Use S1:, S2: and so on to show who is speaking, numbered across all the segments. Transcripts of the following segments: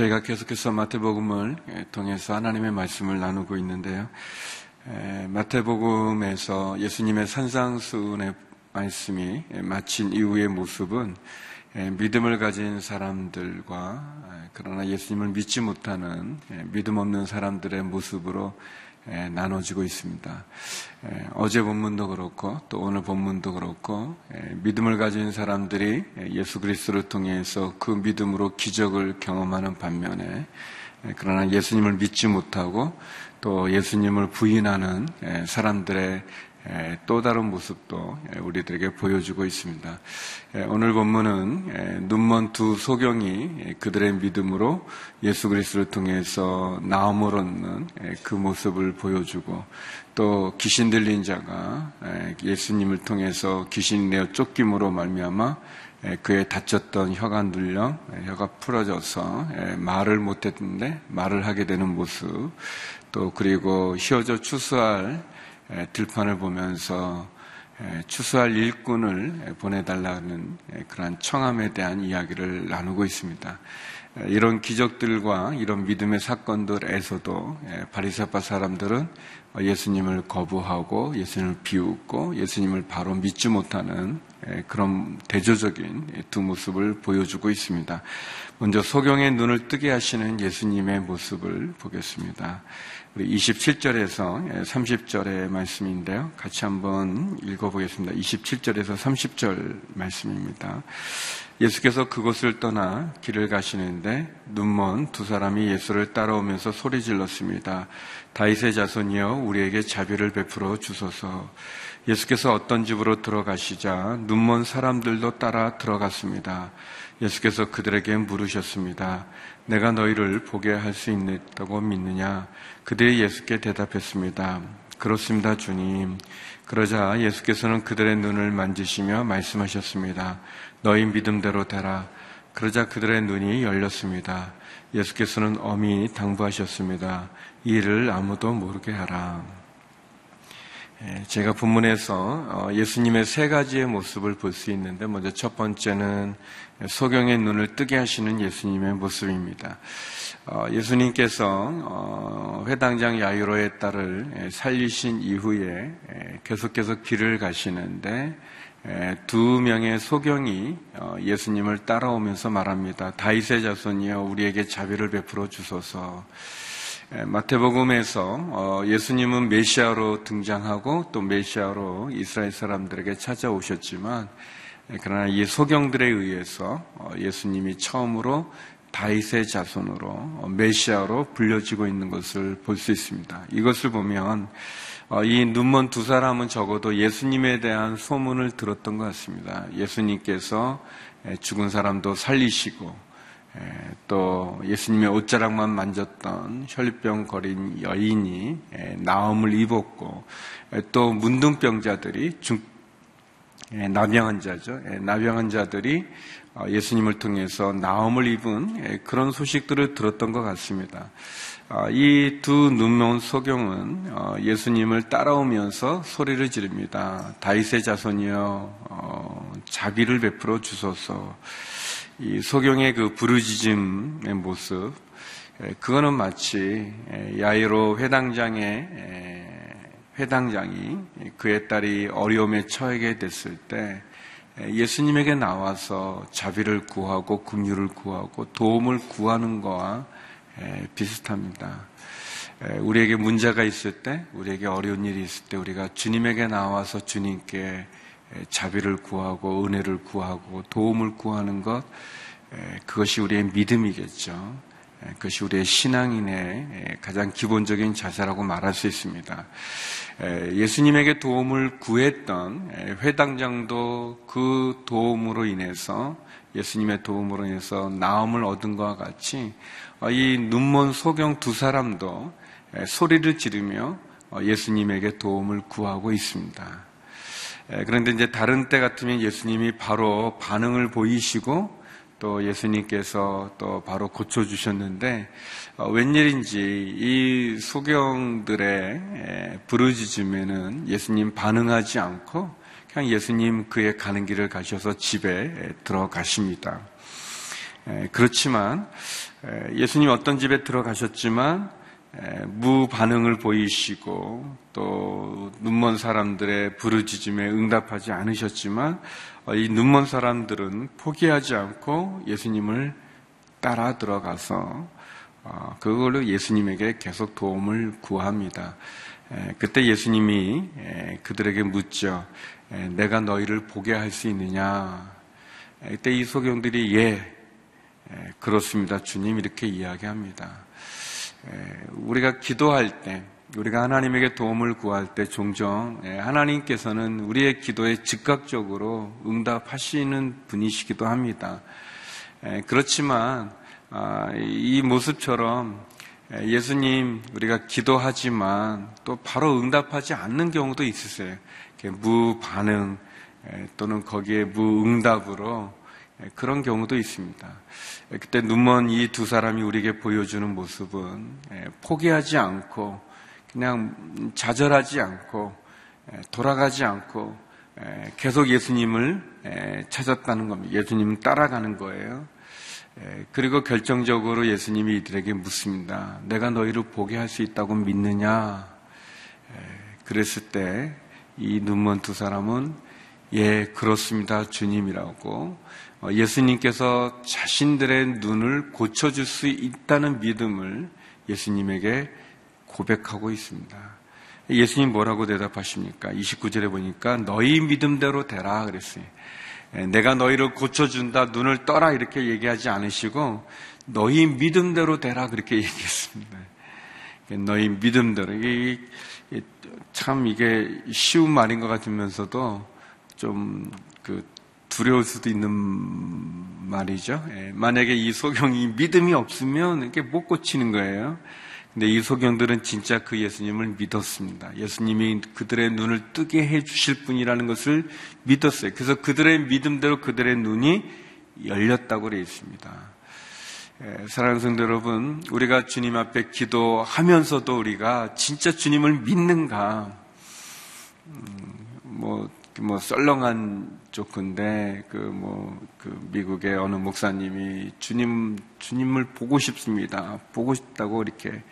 S1: 저희가 계속해서 마태복음을 통해서 하나님의 말씀을 나누고 있는데요. 마태복음에서 예수님의 산상수훈의 말씀이 마친 이후의 모습은 믿음을 가진 사람들과 그러나 예수님을 믿지 못하는 믿음 없는 사람들의 모습으로 나눠지고 있습니다. 어제 본문도 그렇고 또 오늘 본문도 그렇고 믿음을 가진 사람들이 예수 그리스도를 통해서 그 믿음으로 기적을 경험하는 반면에 그러나 예수님을 믿지 못하고 또 예수님을 부인하는 사람들의 또 다른 모습도 우리들에게 보여주고 있습니다. 오늘 본문은 눈먼 두 소경이 그들의 믿음으로 예수 그리스도를 통해서 나음을 얻는 그 모습을 보여주고 또 귀신 들린 자가 예수님을 통해서 귀신이 내어 쫓김으로 말미암아 그의 다쳤던 혀가 눌려 혀가 풀어져서 말을 못했는데 말을 하게 되는 모습 또 그리고 휘어져 추수할 들판을 보면서 추수할 일꾼을 보내달라는 그러한 청함에 대한 이야기를 나누고 있습니다. 이런 기적들과 이런 믿음의 사건들에서도 바리새파 사람들은 예수님을 거부하고 예수님을 비웃고 예수님을 바로 믿지 못하는 그런 대조적인 두 모습을 보여주고 있습니다. 먼저 소경의 눈을 뜨게 하시는 예수님의 모습을 보겠습니다. 우리 27절에서 30절의 말씀인데요. 같이 한번 읽어보겠습니다. 27절에서 30절 말씀입니다. 예수께서 그곳을 떠나 길을 가시는데 눈먼 두 사람이 예수를 따라오면서 소리 질렀습니다. 다윗의 자손이여 우리에게 자비를 베풀어 주소서. 예수께서 어떤 집으로 들어가시자 눈먼 사람들도 따라 들어갔습니다. 예수께서 그들에게 물으셨습니다. 내가 너희를 보게 할 수 있다고 믿느냐? 그들이 예수께 대답했습니다. 그렇습니다, 주님. 그러자 예수께서는 그들의 눈을 만지시며 말씀하셨습니다. 너희 믿음대로 되라. 그러자 그들의 눈이 열렸습니다. 예수께서는 엄히 당부하셨습니다. 이 일을 아무도 모르게 하라. 예, 제가 본문에서 어, 예수님의 세 가지의 모습을 볼 수 있는데 먼저 첫 번째는 소경의 눈을 뜨게 하시는 예수님의 모습입니다. 어, 예수님께서 어, 회당장 야유로의 딸을 살리신 이후에 계속해서 길을 가시는데 두 명의 소경이 예수님을 따라오면서 말합니다. 다윗의 자손이여 우리에게 자비를 베풀어 주소서. 마태복음에서 어, 예수님은 메시아로 등장하고 또 메시아로 이스라엘 사람들에게 찾아오셨지만 그러나 이 소경들에 의해서 어, 예수님이 처음으로 다윗의 자손으로 어, 메시아로 불려지고 있는 것을 볼 수 있습니다. 이것을 보면 이 눈먼 두 사람은 적어도 예수님에 대한 소문을 들었던 것 같습니다. 예수님께서 죽은 사람도 살리시고 또 예수님의 옷자락만 만졌던 혈병 거린 여인이 나음을 입었고 또 문둥병자들이 중, 나병한 자죠. 나병한 자들이 어, 예수님을 통해서 나음을 입은 그런 소식들을 들었던 것 같습니다. 어, 이두 눈먼 소경은 어, 예수님을 따라오면서 소리를 지릅니다. 다윗의 자손이여 자비를 베풀어 주소서. 이 소경의 그 부르짖음의 모습, 그거는 마치 야이로 회당장의 회당장이 그의 딸이 어려움에 처하게 됐을 때 예수님에게 나와서 자비를 구하고 긍휼을 구하고 도움을 구하는 것과 비슷합니다. 우리에게 문제가 있을 때, 우리에게 어려운 일이 있을 때 우리가 주님에게 나와서 주님께 자비를 구하고 은혜를 구하고 도움을 구하는 것 그것이 우리의 믿음이겠죠. 그것이 우리의 신앙인의 가장 기본적인 자세라고 말할 수 있습니다. 예수님에게 도움을 구했던 회당장도 그 도움으로 인해서 예수님의 도움으로 인해서 나음을 얻은 것과 같이 어, 이 눈먼 소경 두 사람도 소리를 지르며 어, 예수님에게 도움을 구하고 있습니다. 그런데 이제 다른 때 같으면 예수님이 바로 반응을 보이시고 또 예수님께서 또 바로 고쳐주셨는데 어, 웬일인지 이 소경들의 부르짖음에는 예수님 반응하지 않고 그냥 예수님 그의 가는 길을 가셔서 집에 들어가십니다. 그렇지만 예수님 어떤 집에 들어가셨지만 무반응을 보이시고 또 눈먼 사람들의 부르짖음에 응답하지 않으셨지만 어, 이 눈먼 사람들은 포기하지 않고 예수님을 따라 들어가서 어, 그걸로 예수님에게 계속 도움을 구합니다. 그때 예수님이 그들에게 묻죠. 내가 너희를 보게 할 수 있느냐? 그때 이 소경들이 예, 그렇습니다. 주님 이렇게 이야기합니다. 우리가 기도할 때, 우리가 하나님에게 도움을 구할 때 종종 하나님께서는 우리의 기도에 즉각적으로 응답하시는 분이시기도 합니다. 그렇지만 아, 이 모습처럼 예수님 우리가 기도하지만 또 바로 응답하지 않는 경우도 있으세요. 무반응 또는 거기에 무응답으로 그런 경우도 있습니다. 그때 눈먼 이 두 사람이 우리에게 보여주는 모습은 포기하지 않고 그냥 좌절하지 않고 돌아가지 않고 계속 예수님을 찾았다는 겁니다. 예수님을 따라가는 거예요. 그리고 결정적으로 예수님이 이들에게 묻습니다. 내가 너희를 보게 할 수 있다고 믿느냐? 그랬을 때 이 눈먼 두 사람은 예, 그렇습니다. 주님이라고 어, 예수님께서 자신들의 눈을 고쳐줄 수 있다는 믿음을 예수님에게 고백하고 있습니다. 예수님 뭐라고 대답하십니까? 29절에 보니까 너희 믿음대로 되라 그랬어요. 예, 내가 너희를 고쳐준다, 눈을 떠라 이렇게 얘기하지 않으시고 너희 믿음대로 되라 그렇게 얘기했습니다. 예, 너희 믿음대로 참 이게 쉬운 말인 것 같으면서도 좀 그 두려울 수도 있는 말이죠. 예, 만약에 이 소경이 믿음이 없으면 이렇게 못 고치는 거예요. 근데 이 소경들은 진짜 그 예수님을 믿었습니다. 예수님이 그들의 눈을 뜨게 해 주실 분이라는 것을 믿었어요. 그래서 그들의 믿음대로 그들의 눈이 열렸다고 되어 있습니다. 예, 사랑하는 성도 여러분, 우리가 주님 앞에 기도하면서도 우리가 진짜 주님을 믿는가? 음, 뭐, 뭐 썰렁한 조건데 그뭐그 미국의 어느 목사님이 주님 주님을 보고 싶습니다. 보고 싶다고 이렇게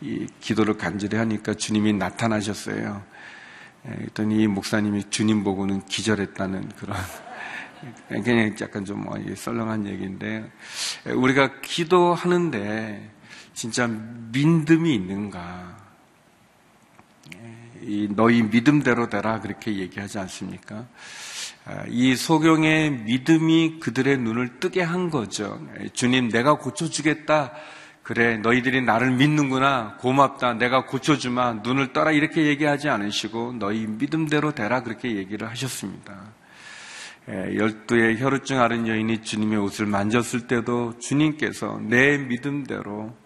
S1: 이 기도를 간절히 하니까 주님이 나타나셨어요. 예, 그랬더니 이 목사님이 주님 보고는 기절했다는 그런 그냥 약간 좀뭐 썰렁한 얘기인데 우리가 기도하는데 진짜 믿음이 있는가? 너희 믿음대로 되라 그렇게 얘기하지 않습니까? 아, 이 소경의 믿음이 그들의 눈을 뜨게 한 거죠. 주님, 내가 고쳐주겠다. 그래, 너희들이 나를 믿는구나. 고맙다. 내가 고쳐주마. 눈을 떠라. 이렇게 얘기하지 않으시고, 너희 믿음대로 되라. 그렇게 얘기를 하셨습니다. 열두의 혈우증 앓은 여인이 주님의 옷을 만졌을 때도 주님께서 내 믿음대로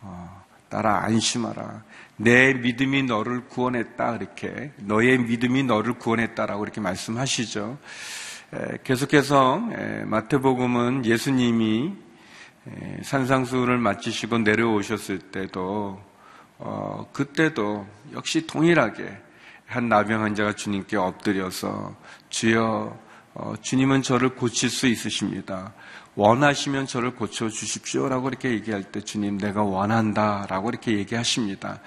S1: 어, 따라 안심하라. 내 믿음이 너를 구원했다. 이렇게. 너의 믿음이 너를 구원했다라고 이렇게 말씀하시죠. 계속해서 마태복음은 예수님이 산상수훈을 마치시고 내려오셨을 때도 어, 그때도 역시 동일하게 한 나병 환자가 주님께 엎드려서 주여 어, 주님은 저를 고칠 수 있으십니다. 원하시면 저를 고쳐 주십시오라고 이렇게 얘기할 때 주님 내가 원한다라고 이렇게 얘기하십니다.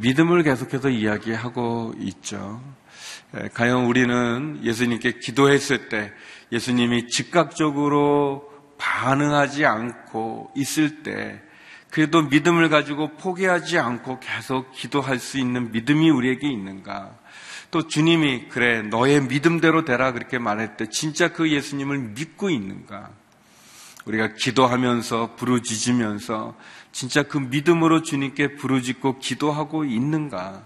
S1: 믿음을 계속해서 이야기하고 있죠. 과연 우리는 예수님께 기도했을 때 예수님이 즉각적으로 반응하지 않고 있을 때 그래도 믿음을 가지고 포기하지 않고 계속 기도할 수 있는 믿음이 우리에게 있는가? 또 주님이 그래 너의 믿음대로 되라 그렇게 말할 때 진짜 그 예수님을 믿고 있는가? 우리가 기도하면서 부르짖으면서 진짜 그 믿음으로 주님께 부르짖고 기도하고 있는가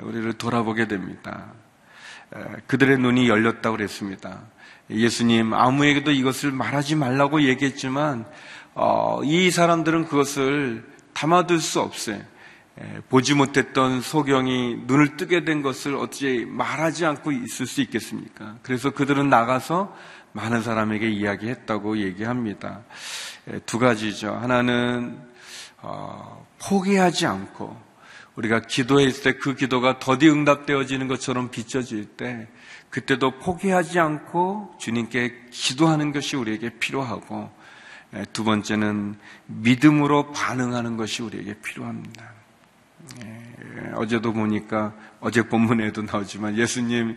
S1: 우리를 돌아보게 됩니다. 그들의 눈이 열렸다고 그랬습니다. 예수님 아무에게도 이것을 말하지 말라고 얘기했지만 어, 이 사람들은 그것을 담아둘 수 없어요. 보지 못했던 소경이 눈을 뜨게 된 것을 어찌 말하지 않고 있을 수 있겠습니까? 그래서 그들은 나가서 많은 사람에게 이야기했다고 얘기합니다. 두 가지죠. 하나는 어, 포기하지 않고 우리가 기도했을 때 그 기도가 더디 응답되어지는 것처럼 비춰질 때 그때도 포기하지 않고 주님께 기도하는 것이 우리에게 필요하고 두 번째는 믿음으로 반응하는 것이 우리에게 필요합니다. 어제도 보니까 어제 본문에도 나오지만 예수님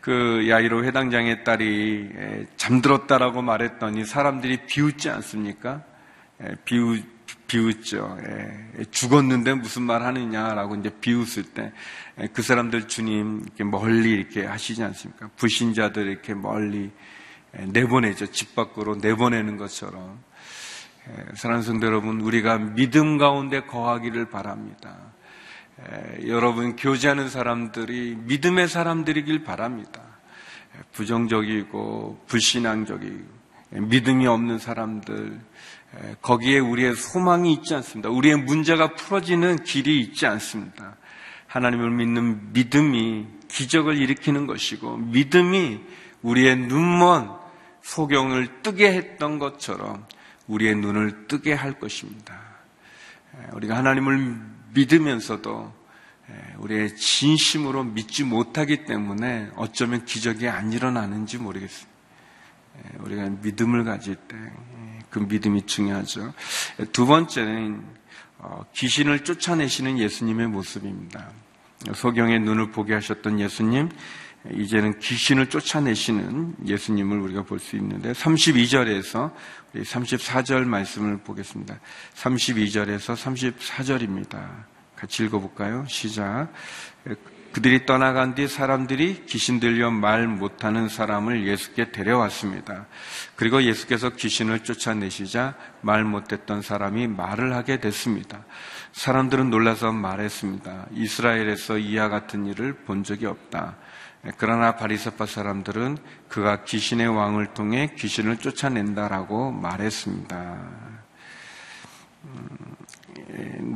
S1: 그 야이로 회당장의 딸이 잠들었다라고 말했더니 사람들이 비웃지 않습니까? 비웃 비웃죠. 죽었는데 무슨 말 하느냐라고 이제 비웃을 때 그 사람들 주님 이렇게 멀리 이렇게 하시지 않습니까? 불신자들 이렇게 멀리 내보내죠. 집 밖으로 내보내는 것처럼. 사랑하는 성도 여러분, 우리가 믿음 가운데 거하기를 바랍니다. 여러분, 교제하는 사람들이 믿음의 사람들이길 바랍니다. 부정적이고 불신앙적이고 믿음이 없는 사람들, 거기에 우리의 소망이 있지 않습니다. 우리의 문제가 풀어지는 길이 있지 않습니다. 하나님을 믿는 믿음이 기적을 일으키는 것이고, 믿음이 우리의 눈먼 소경을 뜨게 했던 것처럼 우리의 눈을 뜨게 할 것입니다. 우리가 하나님을 믿으면서도 우리의 진심으로 믿지 못하기 때문에 어쩌면 기적이 안 일어나는지 모르겠습니다. 우리가 믿음을 가질 때 그 믿음이 중요하죠. 두 번째는 어, 귀신을 쫓아내시는 예수님의 모습입니다. 소경의 눈을 보게 하셨던 예수님, 이제는 귀신을 쫓아내시는 예수님을 우리가 볼 수 있는데 32절에서 34절 말씀을 보겠습니다. 32절에서 34절입니다. 같이 읽어볼까요? 시작. 그들이 떠나간 뒤 사람들이 귀신 들려 말 못하는 사람을 예수께 데려왔습니다. 그리고 예수께서 귀신을 쫓아내시자 말 못했던 사람이 말을 하게 됐습니다. 사람들은 놀라서 말했습니다. 이스라엘에서 이와 같은 일을 본 적이 없다. 그러나 바리새파 사람들은 그가 귀신의 왕을 통해 귀신을 쫓아낸다라고 말했습니다. 음,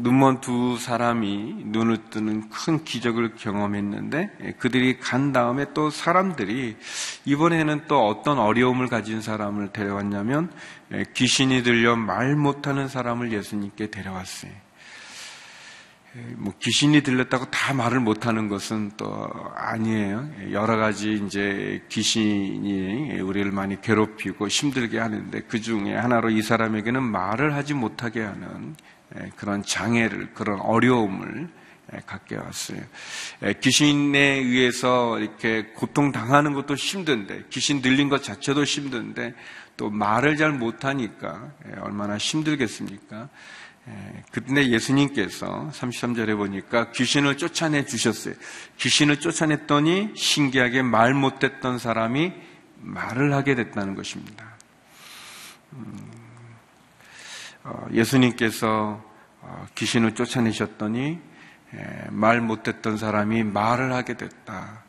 S1: 눈먼 두 사람이 눈을 뜨는 큰 기적을 경험했는데 그들이 간 다음에 또 사람들이 이번에는 또 어떤 어려움을 가진 사람을 데려왔냐면 귀신이 들려 말 못하는 사람을 예수님께 데려왔어요. 뭐 귀신이 들렸다고 다 말을 못하는 것은 또 아니에요. 여러 가지 이제 귀신이 우리를 많이 괴롭히고 힘들게 하는데 그 중에 하나로 이 사람에게는 말을 하지 못하게 하는 그런 장애를 그런 어려움을 갖게 왔어요. 귀신에 의해서 이렇게 고통 당하는 것도 힘든데 귀신 들린 것 자체도 힘든데 또 말을 잘 못하니까 얼마나 힘들겠습니까? 그때 예수님께서 33절에 보니까 귀신을 쫓아내 주셨어요. 귀신을 쫓아냈더니 신기하게 말 못했던 사람이 말을 하게 됐다는 것입니다. 음, 어, 예수님께서 어, 귀신을 쫓아내셨더니 말 못했던 사람이 말을 하게 됐다.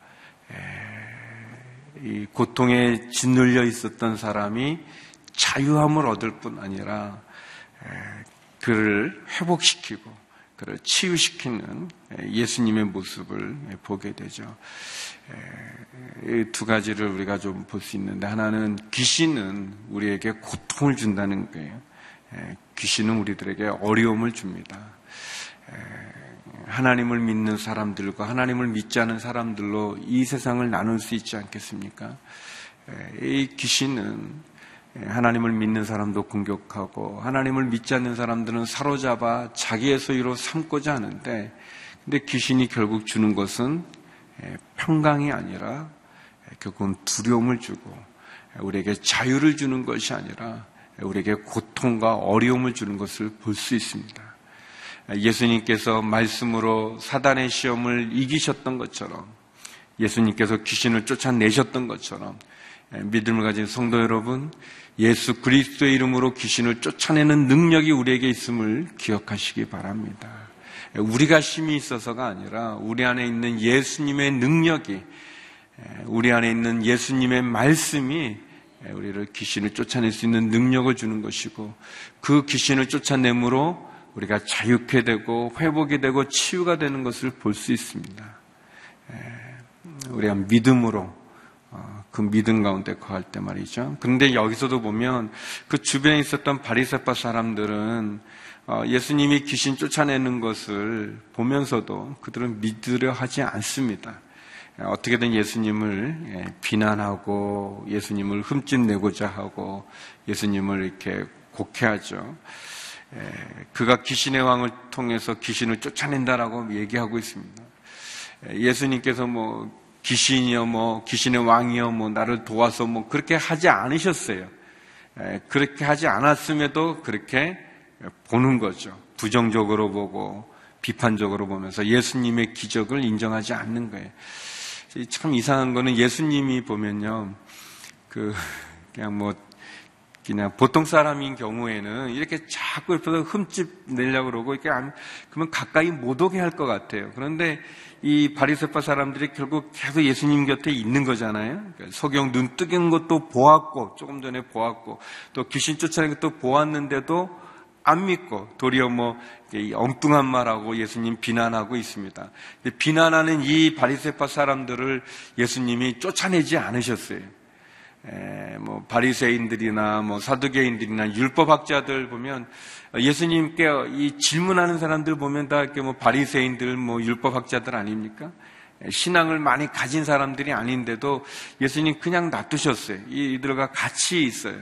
S1: 이 고통에 짓눌려 있었던 사람이 자유함을 얻을 뿐 아니라 그를 회복시키고 그를 치유시키는 예수님의 모습을 보게 되죠. 두 가지를 우리가 좀 볼 수 있는데 하나는 귀신은 우리에게 고통을 준다는 거예요. 귀신은 우리들에게 어려움을 줍니다. 하나님을 믿는 사람들과 하나님을 믿지 않은 사람들로 이 세상을 나눌 수 있지 않겠습니까? 이 귀신은 하나님을 믿는 사람도 공격하고 하나님을 믿지 않는 사람들은 사로잡아 자기의 소유로 삼고자 하는데 근데 귀신이 결국 주는 것은 평강이 아니라 결국은 두려움을 주고 우리에게 자유를 주는 것이 아니라 우리에게 고통과 어려움을 주는 것을 볼 수 있습니다. 예수님께서 말씀으로 사단의 시험을 이기셨던 것처럼 예수님께서 귀신을 쫓아내셨던 것처럼 믿음을 가진 성도 여러분, 예수 그리스도의 이름으로 귀신을 쫓아내는 능력이 우리에게 있음을 기억하시기 바랍니다. 우리가 힘이 있어서가 아니라 우리 안에 있는 예수님의 능력이 우리 안에 있는 예수님의 말씀이 우리를 귀신을 쫓아낼 수 있는 능력을 주는 것이고 그 귀신을 쫓아내므로 우리가 자유케 되고 회복이 되고 치유가 되는 것을 볼 수 있습니다. 우리가 믿음으로 어, 그 믿음 가운데 거할 때 말이죠. 그런데 여기서도 보면 그 주변에 있었던 바리새파 사람들은 어, 예수님이 귀신 쫓아내는 것을 보면서도 그들은 믿으려 하지 않습니다. 어떻게든 예수님을 예, 비난하고 예수님을 흠집내고자 하고 예수님을 이렇게 곡해하죠. 그가 귀신의 왕을 통해서 귀신을 쫓아낸다라고 얘기하고 있습니다. 예수님께서 뭐 귀신이요, 뭐 귀신의 왕이요, 뭐 나를 도와서 뭐 그렇게 하지 않으셨어요. 그렇게 하지 않았음에도 그렇게 보는 거죠. 부정적으로 보고 비판적으로 보면서 예수님의 기적을 인정하지 않는 거예요. 참 이상한 거는 예수님이 보면요, 그 그냥 뭐 그냥 보통 사람인 경우에는 이렇게 자꾸 옆에서 흠집 내려고 그러고 이렇게 안, 그러면 가까이 못 오게 할 것 같아요. 그런데 이 바리새파 사람들이 결국 계속 예수님 곁에 있는 거잖아요. 그러니까 소경 눈 뜨는 것도 보았고 조금 전에 보았고 또 귀신 쫓아내는 것도 보았는데도 안 믿고 도리어 뭐 엉뚱한 말하고 예수님 비난하고 있습니다. 비난하는 이 바리새파 사람들을 예수님이 쫓아내지 않으셨어요. 에, 뭐 바리새인들이나 뭐 사두개인들이나 율법학자들 보면 예수님께 이 질문하는 사람들 보면 다 이렇게 뭐 바리새인들 뭐 율법학자들 아닙니까? 신앙을 많이 가진 사람들이 아닌데도 예수님 그냥 놔두셨어요. 이들과 같이 있어요.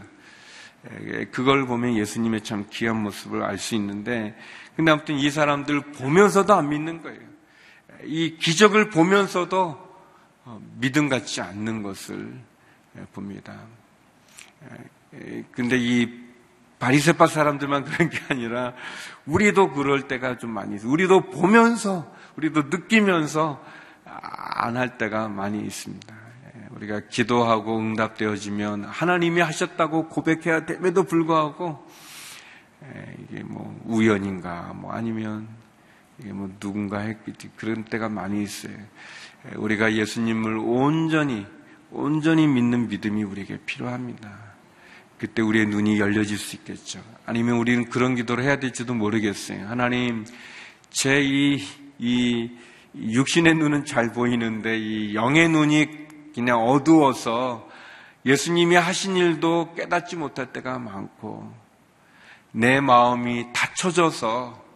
S1: 그걸 보면 예수님의 참 귀한 모습을 알 수 있는데, 근데 아무튼 이 사람들 보면서도 안 믿는 거예요. 이 기적을 보면서도 어, 믿음 같지 않는 것을 봅니다. 근데 이 바리새파 사람들만 그런 게 아니라 우리도 그럴 때가 좀 많이 있어요. 우리도 보면서 우리도 느끼면서 안 할 때가 많이 있습니다. 우리가 기도하고 응답되어지면 하나님이 하셨다고 고백해야 됨에도 불구하고 이게 뭐 우연인가 뭐 아니면 이게 뭐 누군가 했겠지 그런 때가 많이 있어요. 우리가 예수님을 온전히 온전히 믿는 믿음이 우리에게 필요합니다. 그때 우리의 눈이 열려질 수 있겠죠. 아니면 우리는 그런 기도를 해야 될지도 모르겠어요. 하나님, 제 이, 이 육신의 눈은 잘 보이는데 이 영의 눈이 그냥 어두워서 예수님이 하신 일도 깨닫지 못할 때가 많고 내 마음이 닫혀져서 어,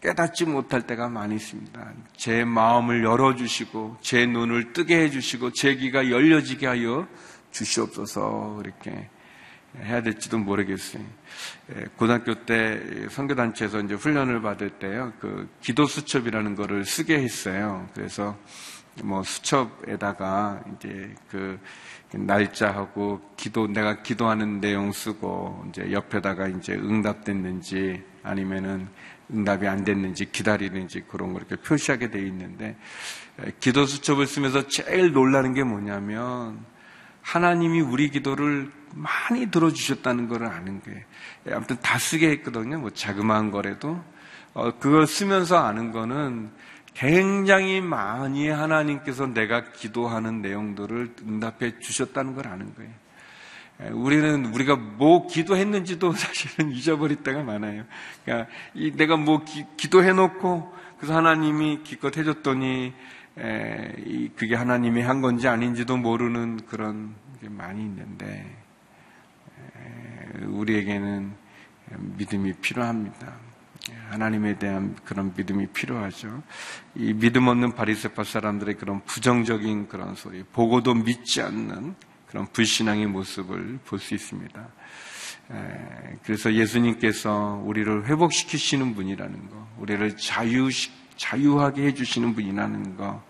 S1: 깨닫지 못할 때가 많이 있습니다. 제 마음을 열어주시고, 제 눈을 뜨게 해주시고, 제 귀가 열려지게 하여 주시옵소서, 이렇게 해야 될지도 모르겠어요. 예, 고등학교 때 선교단체에서 이제 훈련을 받을 때요, 그 기도 수첩이라는 거를 쓰게 했어요. 그래서 뭐 수첩에다가 이제 그 날짜하고 기도, 내가 기도하는 내용 쓰고, 이제 옆에다가 이제 응답됐는지 아니면은 응답이 안 됐는지 기다리는지 그런 거 이렇게 표시하게 돼 있는데 기도 수첩을 쓰면서 제일 놀라는 게 뭐냐면 하나님이 우리 기도를 많이 들어주셨다는 걸 아는 거예요. 아무튼 다 쓰게 했거든요. 뭐 자그마한 거라도 어, 그걸 쓰면서 아는 거는 굉장히 많이 하나님께서 내가 기도하는 내용들을 응답해 주셨다는 걸 아는 거예요. 우리는 우리가 뭐 기도했는지도 사실은 잊어버릴 때가 많아요. 그러니까 내가 뭐 기, 도해놓고 그래서 하나님이 기껏 해줬더니 에, 그게 하나님이 한 건지 아닌지도 모르는 그런 게 많이 있는데 에, 우리에게는 믿음이 필요합니다. 하나님에 대한 그런 믿음이 필요하죠. 이 믿음 없는 바리새파 사람들의 그런 부정적인 그런 소리, 보고도 믿지 않는 그런 불신앙의 모습을 볼 수 있습니다. 그래서 예수님께서 우리를 회복시키시는 분이라는 거, 우리를 자유, 자유하게 해주시는 분이라는 거,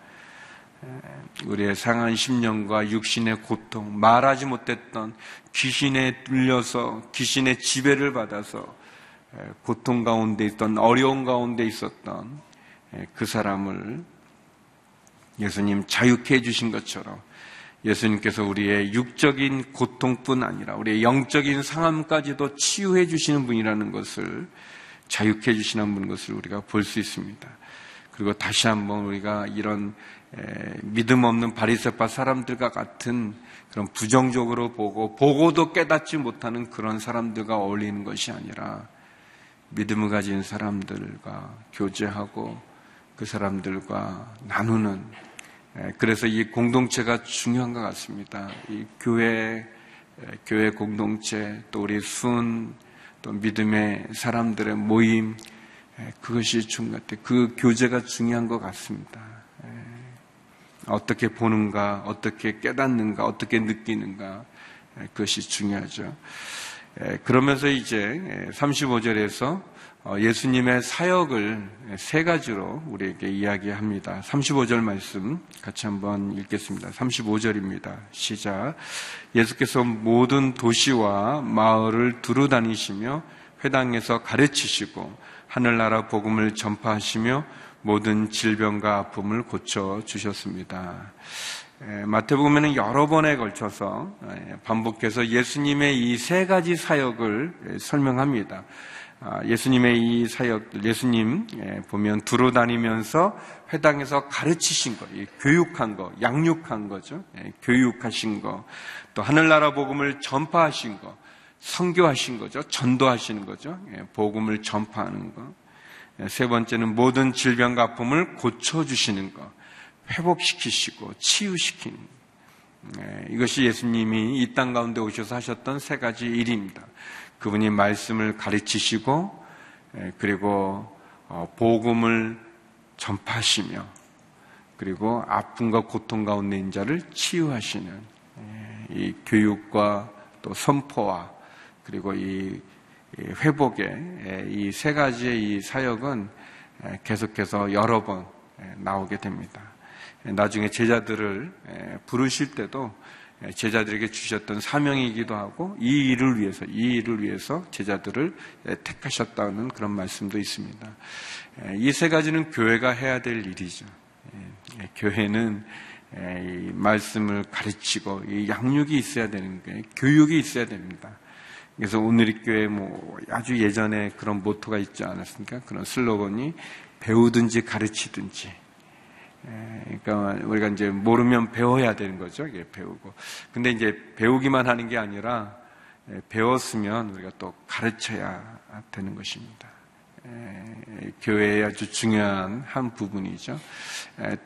S1: 우리의 상한 심령과 육신의 고통, 말하지 못했던 귀신에 들려서 귀신의 지배를 받아서 고통 가운데 있던 어려운 가운데 있었던 그 사람을 예수님 자유케 해주신 것처럼 예수님께서 우리의 육적인 고통뿐 아니라 우리의 영적인 상함까지도 치유해 주시는 분이라는 것을 자유케 해 주시는 분 것을 우리가 볼 수 있습니다. 그리고 다시 한번 우리가 이런 믿음 없는 바리새파 사람들과 같은 그런 부정적으로 보고 보고도 깨닫지 못하는 그런 사람들과 어울리는 것이 아니라 믿음을 가진 사람들과 교제하고 그 사람들과 나누는 예, 그래서 이 공동체가 중요한 것 같습니다. 이 교회, 예, 교회 공동체, 또 우리 순, 또 믿음의 사람들의 모임, 예, 그것이 중요한 것 같아요. 그 교제가 중요한 것 같습니다. 어떻게 보는가, 어떻게 깨닫는가, 어떻게 느끼는가, 그것이 중요하죠. 그러면서 이제 35절에서 어, 예수님의 사역을 세 가지로 우리에게 이야기합니다. 35절 말씀 같이 한번 읽겠습니다. 35절입니다. 시작. 예수께서 모든 도시와 마을을 두루 다니시며 회당에서 가르치시고 하늘나라 복음을 전파하시며 모든 질병과 아픔을 고쳐 주셨습니다. 마태복음에는 여러 번에 걸쳐서 반복해서 예수님의 이 세 가지 사역을 설명합니다. 아, 예수님의 이 사역, 예수님 보면 두루 다니면서 회당에서 가르치신 거, 교육한 거, 양육한 거죠. 교육하신 거, 또 하늘나라 복음을 전파하신 거, 성교하신 거죠. 전도하시는 거죠. 복음을 전파하는 거. 세 번째는 모든 질병과 아픔을 고쳐주시는 것, 회복시키시고 치유시키는 것. 이것이 예수님이 이 땅 가운데 오셔서 하셨던 세 가지 일입니다. 그분이 말씀을 가르치시고 그리고 어, 복음을 전파하시며 그리고 아픔과 고통 가운데 있는 자를 치유하시는 이 교육과 또 선포와 그리고 이 회복의 이 세 가지의 이 사역은 계속해서 여러 번 나오게 됩니다. 나중에 제자들을 부르실 때도 제자들에게 주셨던 사명이기도 하고 이 일을 위해서 이 일을 위해서 제자들을 택하셨다는 그런 말씀도 있습니다. 이 세 가지는 교회가 해야 될 일이죠. 교회는 말씀을 가르치고 양육이 있어야 되는 게 교육이 있어야 됩니다. 그래서 오늘의 교회 뭐 아주 예전에 그런 모토가 있지 않았습니까? 그런 슬로건이 배우든지 가르치든지. 그러니까 우리가 이제 모르면 배워야 되는 거죠. 이게 배우고. 근데 이제 배우기만 하는 게 아니라 배웠으면 우리가 또 가르쳐야 되는 것입니다. 교회의 아주 중요한 한 부분이죠.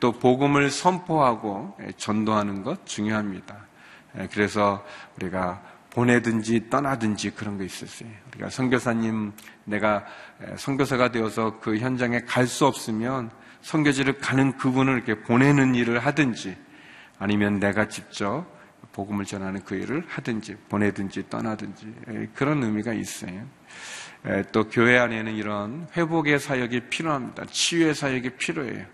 S1: 또 복음을 선포하고 전도하는 것 중요합니다. 그래서 우리가 보내든지 떠나든지 그런 거 있었어요. 우리가 선교사님 내가 선교사가 되어서 그 현장에 갈 수 없으면 선교지를 가는 그분을 이렇게 보내는 일을 하든지 아니면 내가 직접 복음을 전하는 그 일을 하든지 보내든지 떠나든지 그런 의미가 있어요. 또 교회 안에는 이런 회복의 사역이 필요합니다. 치유의 사역이 필요해요.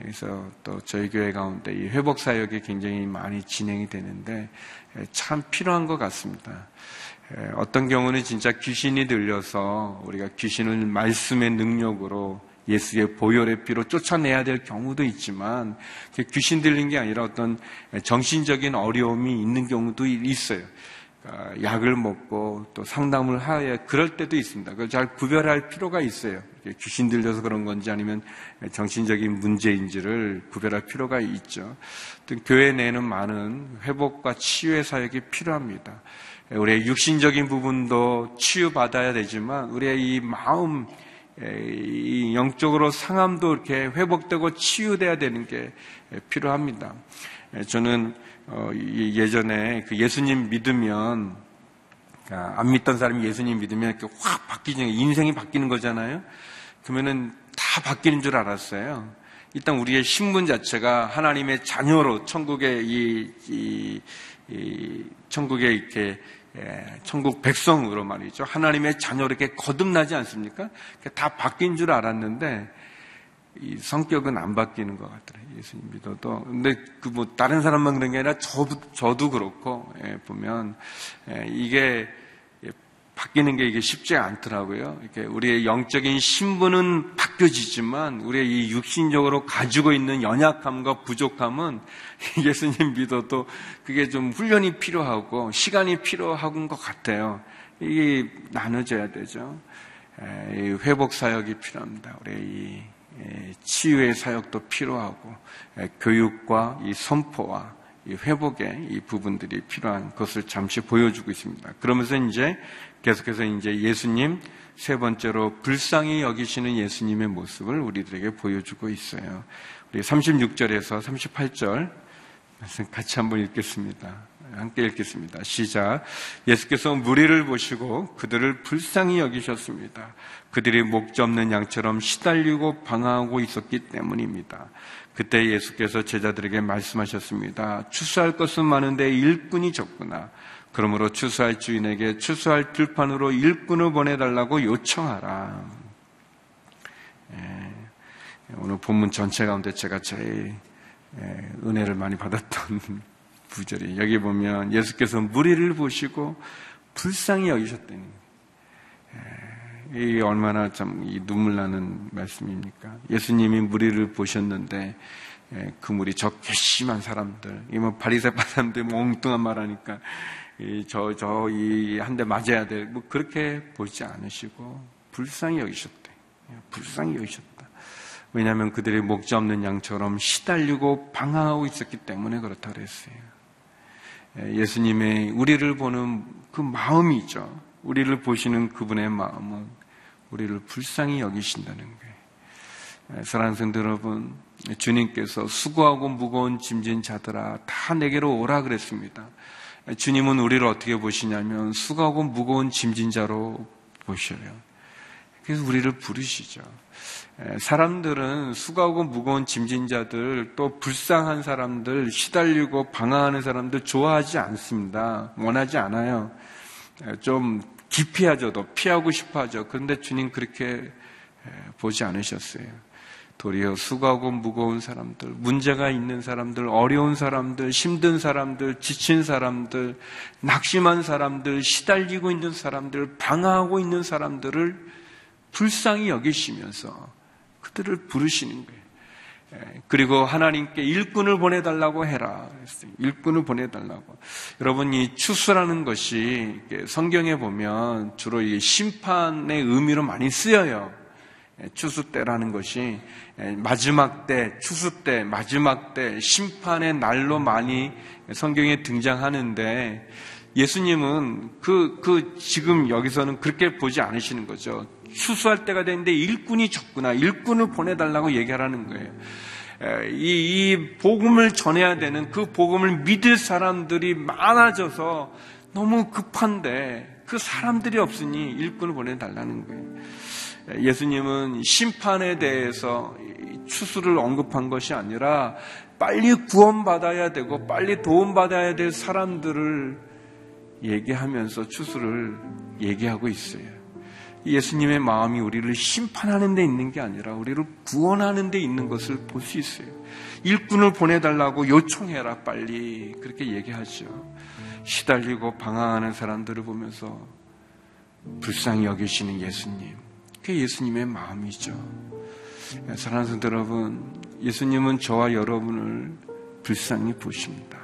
S1: 그래서 또 저희 교회 가운데 이 회복 사역이 굉장히 많이 진행이 되는데 참 필요한 것 같습니다. 어떤 경우는 진짜 귀신이 들려서 우리가 귀신을 말씀의 능력으로 예수의 보혈의 피로 쫓아내야 될 경우도 있지만 귀신 들린 게 아니라 어떤 정신적인 어려움이 있는 경우도 있어요. 그러니까 약을 먹고 또 상담을 하여 그럴 때도 있습니다. 그걸 잘 구별할 필요가 있어요. 귀신 들려서 그런 건지 아니면 정신적인 문제인지를 구별할 필요가 있죠. 교회 내에는 많은 회복과 치유의 사역이 필요합니다. 우리의 육신적인 부분도 치유받아야 되지만 우리의 이 마음, 이 영적으로 상함도 이렇게 회복되고 치유돼야 되는 게 필요합니다. 저는 어, 예전에 그 예수님 믿으면 아, 안 믿던 사람이 예수님 믿으면 이렇게 확 바뀌는 인생이 바뀌는 거잖아요. 그러면은 다 바뀌는 줄 알았어요. 일단 우리의 신분 자체가 하나님의 자녀로 천국의 이, 이, 이 천국에 이렇게 예, 천국 백성으로 말이죠. 하나님의 자녀로 이렇게 거듭나지 않습니까? 다 바뀐 줄 알았는데 이 성격은 안 바뀌는 것 같더라고요. 예수님 믿어도. 근데 그 뭐 다른 사람만 그런 게 아니라 저도, 저도 그렇고, 예, 보면, 예, 이게 예, 바뀌는 게 이게 쉽지 않더라고요. 이렇게 우리의 영적인 신분은 바뀌어지지만 우리의 이 육신적으로 가지고 있는 연약함과 부족함은 예수님 믿어도 그게 좀 훈련이 필요하고 시간이 필요한 것 같아요. 이게 나눠져야 되죠. 회복 사역이 필요합니다. 우리 이 치유의 사역도 필요하고 교육과 이 선포와 이 회복의 이 부분들이 필요한 것을 잠시 보여주고 있습니다. 그러면서 이제 계속해서 이제 예수님 세 번째로 불쌍히 여기시는 예수님의 모습을 우리들에게 보여주고 있어요. 우리 36절에서 38절 같이 한번 읽겠습니다. 함께 읽겠습니다. 시작. 예수께서 무리를 보시고 그들을 불쌍히 여기셨습니다. 그들이 목자 없는 양처럼 시달리고 방황하고 있었기 때문입니다. 그때 예수께서 제자들에게 말씀하셨습니다. 추수할 것은 많은데 일꾼이 적구나. 그러므로 추수할 주인에게 추수할 들판으로 일꾼을 보내달라고 요청하라. 예, 오늘 본문 전체 가운데 제가 제일 예, 은혜를 많이 받았던 구절이 여기 보면 예수께서 무리를 보시고 불쌍히 여기셨다니 예, 이 얼마나 참 눈물 나는 말씀입니까? 예수님이 무리를 보셨는데 예, 그 무리 저 괘씸한 사람들, 이뭐 바리새파 사람들 엉뚱한 말하니까 저 저 이 한 대 맞아야 돼. 뭐 그렇게 보지 않으시고 불쌍히 여기셨대. 예, 불쌍히 여기셨다. 왜냐하면 그들이 목자 없는 양처럼 시달리고 방황하고 있었기 때문에 그렇다 그랬어요. 예, 예수님의 우리를 보는 그 마음이죠. 우리를 보시는 그분의 마음은 우리를 불쌍히 여기신다는 거예요. 예, 사랑하는 성도 여러분, 주님께서 수고하고 무거운 짐진 자들아 다 내게로 오라 그랬습니다. 주님은 우리를 어떻게 보시냐면 수고하고 무거운 짐진 자로 보셔요. 그래서 우리를 부르시죠. 사람들은 수고하고 무거운 짐진 자들, 또 불쌍한 사람들, 시달리고 방황하는 사람들 좋아하지 않습니다. 원하지 않아요. 좀 기피하죠. 더 피하고 싶어 하죠. 그런데 주님 그렇게 보지 않으셨어요. 도리어 수고하고 무거운 사람들, 문제가 있는 사람들, 어려운 사람들, 힘든 사람들, 지친 사람들, 낙심한 사람들, 시달리고 있는 사람들, 방황하고 있는 사람들을 불쌍히 여기시면서 그들을 부르시는 거예요. 예, 그리고 하나님께 일꾼을 보내달라고 해라. 일꾼을 보내달라고. 여러분, 이 추수라는 것이 성경에 보면 주로 이 심판의 의미로 많이 쓰여요. 예, 추수 때라는 것이 예, 마지막 때, 추수 때, 마지막 때, 심판의 날로 많이 성경에 등장하는데 예수님은 그, 그, 지금 여기서는 그렇게 보지 않으시는 거죠. 추수할 때가 됐는데 일꾼이 적구나. 일꾼을 보내달라고 얘기하라는 거예요. 이, 이 복음을 전해야 되는 그 복음을 믿을 사람들이 많아져서 너무 급한데 그 사람들이 없으니 일꾼을 보내달라는 거예요. 예수님은 심판에 대해서 추수를 언급한 것이 아니라 빨리 구원받아야 되고 빨리 도움받아야 될 사람들을 얘기하면서 추수를 얘기하고 있어요. 예수님의 마음이 우리를 심판하는 데 있는 게 아니라 우리를 구원하는 데 있는 것을 볼 수 있어요. 일꾼을 보내달라고 요청해라, 빨리. 그렇게 얘기하죠. 시달리고 방황하는 사람들을 보면서 불쌍히 여기시는 예수님. 그게 예수님의 마음이죠. 사랑하는 성도 여러분, 예수님은 저와 여러분을 불쌍히 보십니다.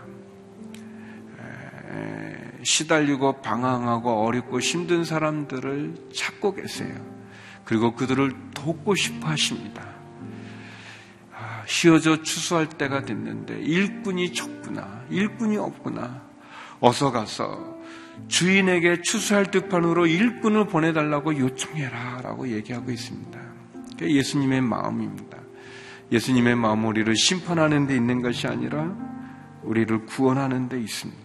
S1: 시달리고 방황하고 어렵고 힘든 사람들을 찾고 계세요. 그리고 그들을 돕고 싶어 하십니다. 아, 쉬어져 추수할 때가 됐는데 일꾼이 적구나, 일꾼이 없구나. 어서 가서 주인에게 추수할 듯판으로 일꾼을 보내달라고 요청해라 라고 얘기하고 있습니다. 예수님의 마음입니다. 예수님의 마음 우리를 심판하는 데 있는 것이 아니라 우리를 구원하는 데 있습니다.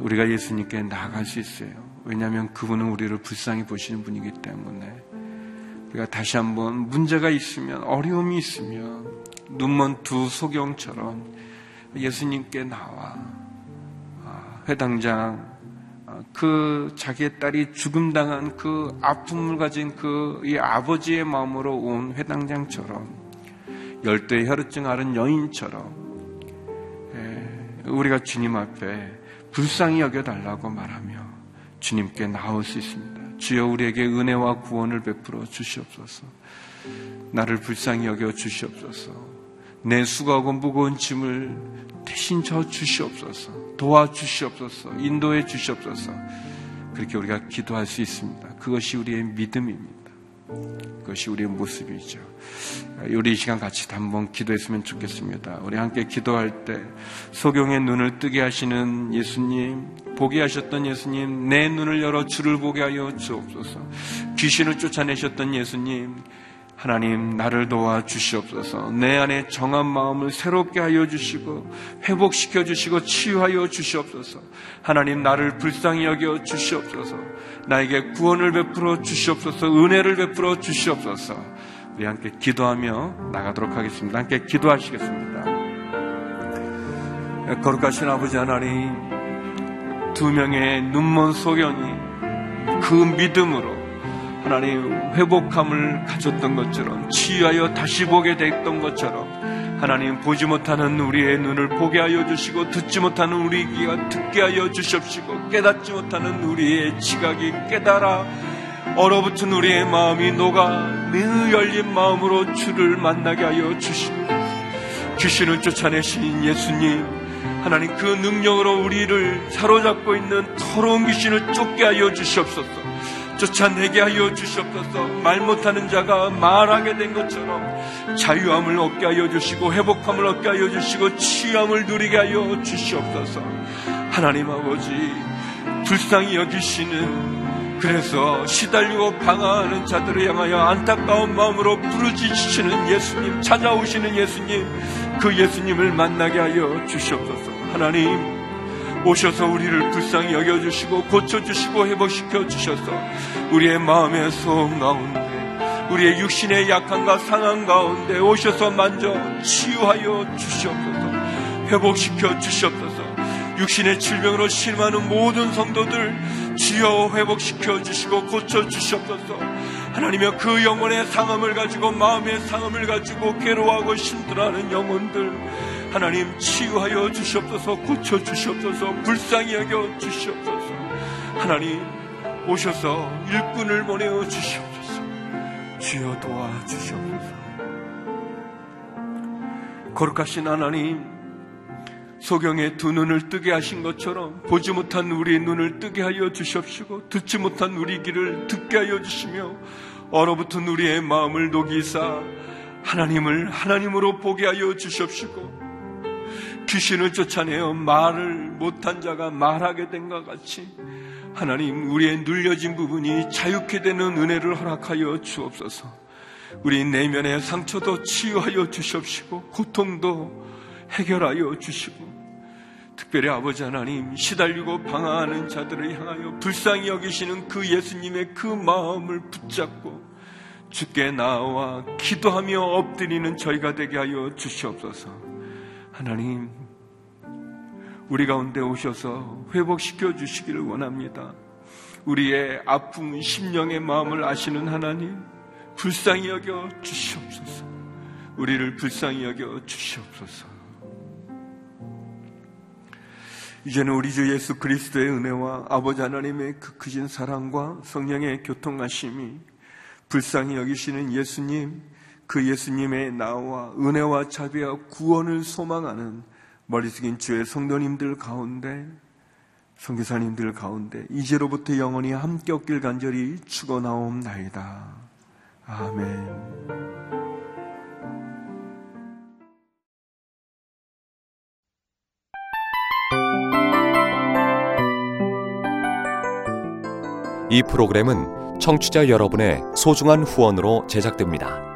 S1: 우리가 예수님께 나아갈 수 있어요. 왜냐하면 그분은 우리를 불쌍히 보시는 분이기 때문에 우리가 다시 한번 문제가 있으면 어려움이 있으면 눈먼 두 소경처럼 예수님께 나와 아, 회당장 아, 그 자기의 딸이 죽음 당한 그 아픔을 가진 그 이 아버지의 마음으로 온 회당장처럼 열대 혈증 앓은 여인처럼 예, 우리가 주님 앞에 불쌍히 여겨달라고 말하며 주님께 나올 수 있습니다. 주여 우리에게 은혜와 구원을 베풀어 주시옵소서. 나를 불쌍히 여겨 주시옵소서. 내 수고하고 무거운 짐을 대신 져 주시옵소서. 도와 주시옵소서. 인도해 주시옵소서. 그렇게 우리가 기도할 수 있습니다. 그것이 우리의 믿음입니다. 그것이 우리의 모습이죠. 우리 이 시간 같이 한번 기도했으면 좋겠습니다. 우리 함께 기도할 때 소경의 눈을 뜨게 하시는 예수님, 보게 하셨던 예수님, 내 눈을 열어 주를 보게 하여 주옵소서. 귀신을 쫓아내셨던 예수님, 하나님 나를 도와 주시옵소서. 내 안에 정한 마음을 새롭게 하여 주시고 회복시켜 주시고 치유하여 주시옵소서. 하나님 나를 불쌍히 여겨 주시옵소서. 나에게 구원을 베풀어 주시옵소서. 은혜를 베풀어 주시옵소서. 우리 함께 기도하며 나가도록 하겠습니다. 함께 기도하시겠습니다. 거룩하신 아버지 하나님 두 명의 눈먼 소경이 그 믿음으로 하나님 회복함을 가졌던 것처럼 치유하여 다시 보게 됐던 것처럼 하나님 보지 못하는 우리의 눈을 보게 하여 주시고 듣지 못하는 우리 귀가 듣게 하여 주십시고 깨닫지 못하는 우리의 지각이 깨달아 얼어붙은 우리의 마음이 녹아 늘 열린 마음으로 주를 만나게 하여 주시고 귀신을 쫓아내신 예수님 하나님 그 능력으로 우리를 사로잡고 있는 더러운 귀신을 쫓게 하여 주시옵소서 쫓아내게 하여 주시옵소서 말 못하는 자가 말하게 된 것처럼 자유함을 얻게 하여 주시고 회복함을 얻게 하여 주시고 치유함을 누리게 하여 주시옵소서 하나님 아버지 불쌍히 여기시는 그래서 시달리고 방황하는 자들을 향하여 안타까운 마음으로 부르짖으시는 예수님, 찾아오시는 예수님, 그 예수님을 만나게 하여 주시옵소서. 하나님, 오셔서 우리를 불쌍히 여겨주시고 고쳐주시고 회복시켜 주셔서 우리의 마음의 소음 가운데 우리의 육신의 약함과 상한 가운데 오셔서 만져 치유하여 주시옵소서 회복시켜 주시옵소서. 육신의 질병으로 실망하는 모든 성도들 주여 회복시켜 주시고 고쳐 주시옵소서. 하나님여 그 영혼의 상함을 가지고 마음의 상함을 가지고 괴로워하고 힘들어하는 영혼들 하나님 치유하여 주시옵소서 고쳐 주시옵소서 불쌍히 여겨 주시옵소서. 하나님 오셔서 일꾼을 보내어 주시옵소서. 주여 도와 주시옵소서. 거룩하신 하나님 소경의 두 눈을 뜨게 하신 것처럼 보지 못한 우리의 눈을 뜨게 하여 주시옵시고 듣지 못한 우리 귀를 듣게 하여 주시며 얼어붙은 우리의 마음을 녹이사 하나님을 하나님으로 보게 하여 주시옵시고 귀신을 쫓아내어 말을 못한 자가 말하게 된 것 같이 하나님 우리의 눌려진 부분이 자유케 되는 은혜를 허락하여 주옵소서. 우리 내면의 상처도 치유하여 주시옵시고 고통도 해결하여 주시고 특별히 아버지 하나님 시달리고 방황하는 자들을 향하여 불쌍히 여기시는 그 예수님의 그 마음을 붙잡고 주께 나와 기도하며 엎드리는 저희가 되게 하여 주시옵소서. 하나님 우리 가운데 오셔서 회복시켜 주시기를 원합니다. 우리의 아픈 심령의 마음을 아시는 하나님, 불쌍히 여겨 주시옵소서. 우리를 불쌍히 여겨 주시옵소서. 이제는 우리 주 예수 그리스도의 은혜와 아버지 하나님의 그 크신 사랑과 성령의 교통하심이 불쌍히 여기시는 예수님, 그 예수님의 나와 은혜와 자비와 구원을 소망하는 머리 숙인 주의 성도님들 가운데 성교사님들 가운데 이제로부터 영원히 함께 없길 간절히 축원하옵나이다. 아멘.
S2: 이 프로그램은 청취자 여러분의 소중한 후원으로 제작됩니다.